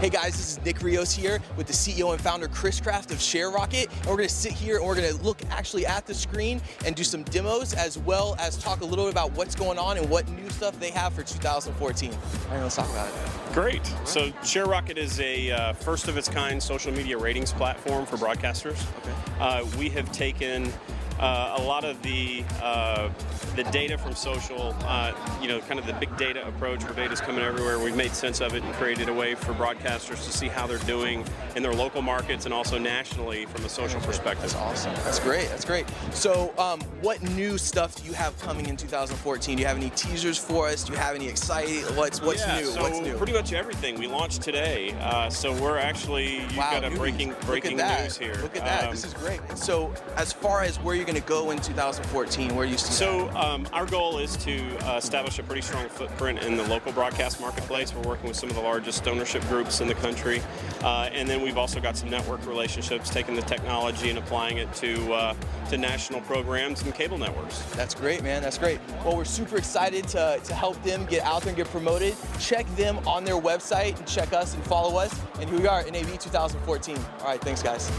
Hey guys, this is Nick Rios here with the CEO and founder Chris Kraft of ShareRocket. And we're gonna sit here and we're gonna look actually at the screen and do some demos as well as talk a little bit about what's going on and what new stuff they have for 2014. All right, let's talk about it. Great. So ShareRocket is a uh, first of its kind social media ratings platform for broadcasters. Okay. Uh, we have taken uh, a lot of the uh, the data from social, uh, you know, kind of the big data approach where data's coming everywhere. We've made sense of it and created a way for broadcasters to see how they're doing in their local markets and also nationally from a social perspective. That's awesome. That's great. That's great. So, um, what new stuff do you have coming in 2014? Do you have any teasers for us? Do you have any exciting? What's what's yeah, new? So what's new? Pretty much everything we launched today. Uh, so we're actually you've wow, got a news. breaking breaking news here. Look at that. Um, this is great. So, as far as where you're going to go in 2014, where do you see So um, our goal is to uh, establish a pretty strong footprint in the local broadcast marketplace. We're working with some of the largest ownership groups in the country, uh, and then we've also got some network relationships, taking the technology and applying it to uh, to national programs and cable networks. That's great, man. That's great. Well, we're super excited to, to help them get out there and get promoted. Check them on their website and check us and follow us. And here we are, NAB 2014. All right, thanks, guys.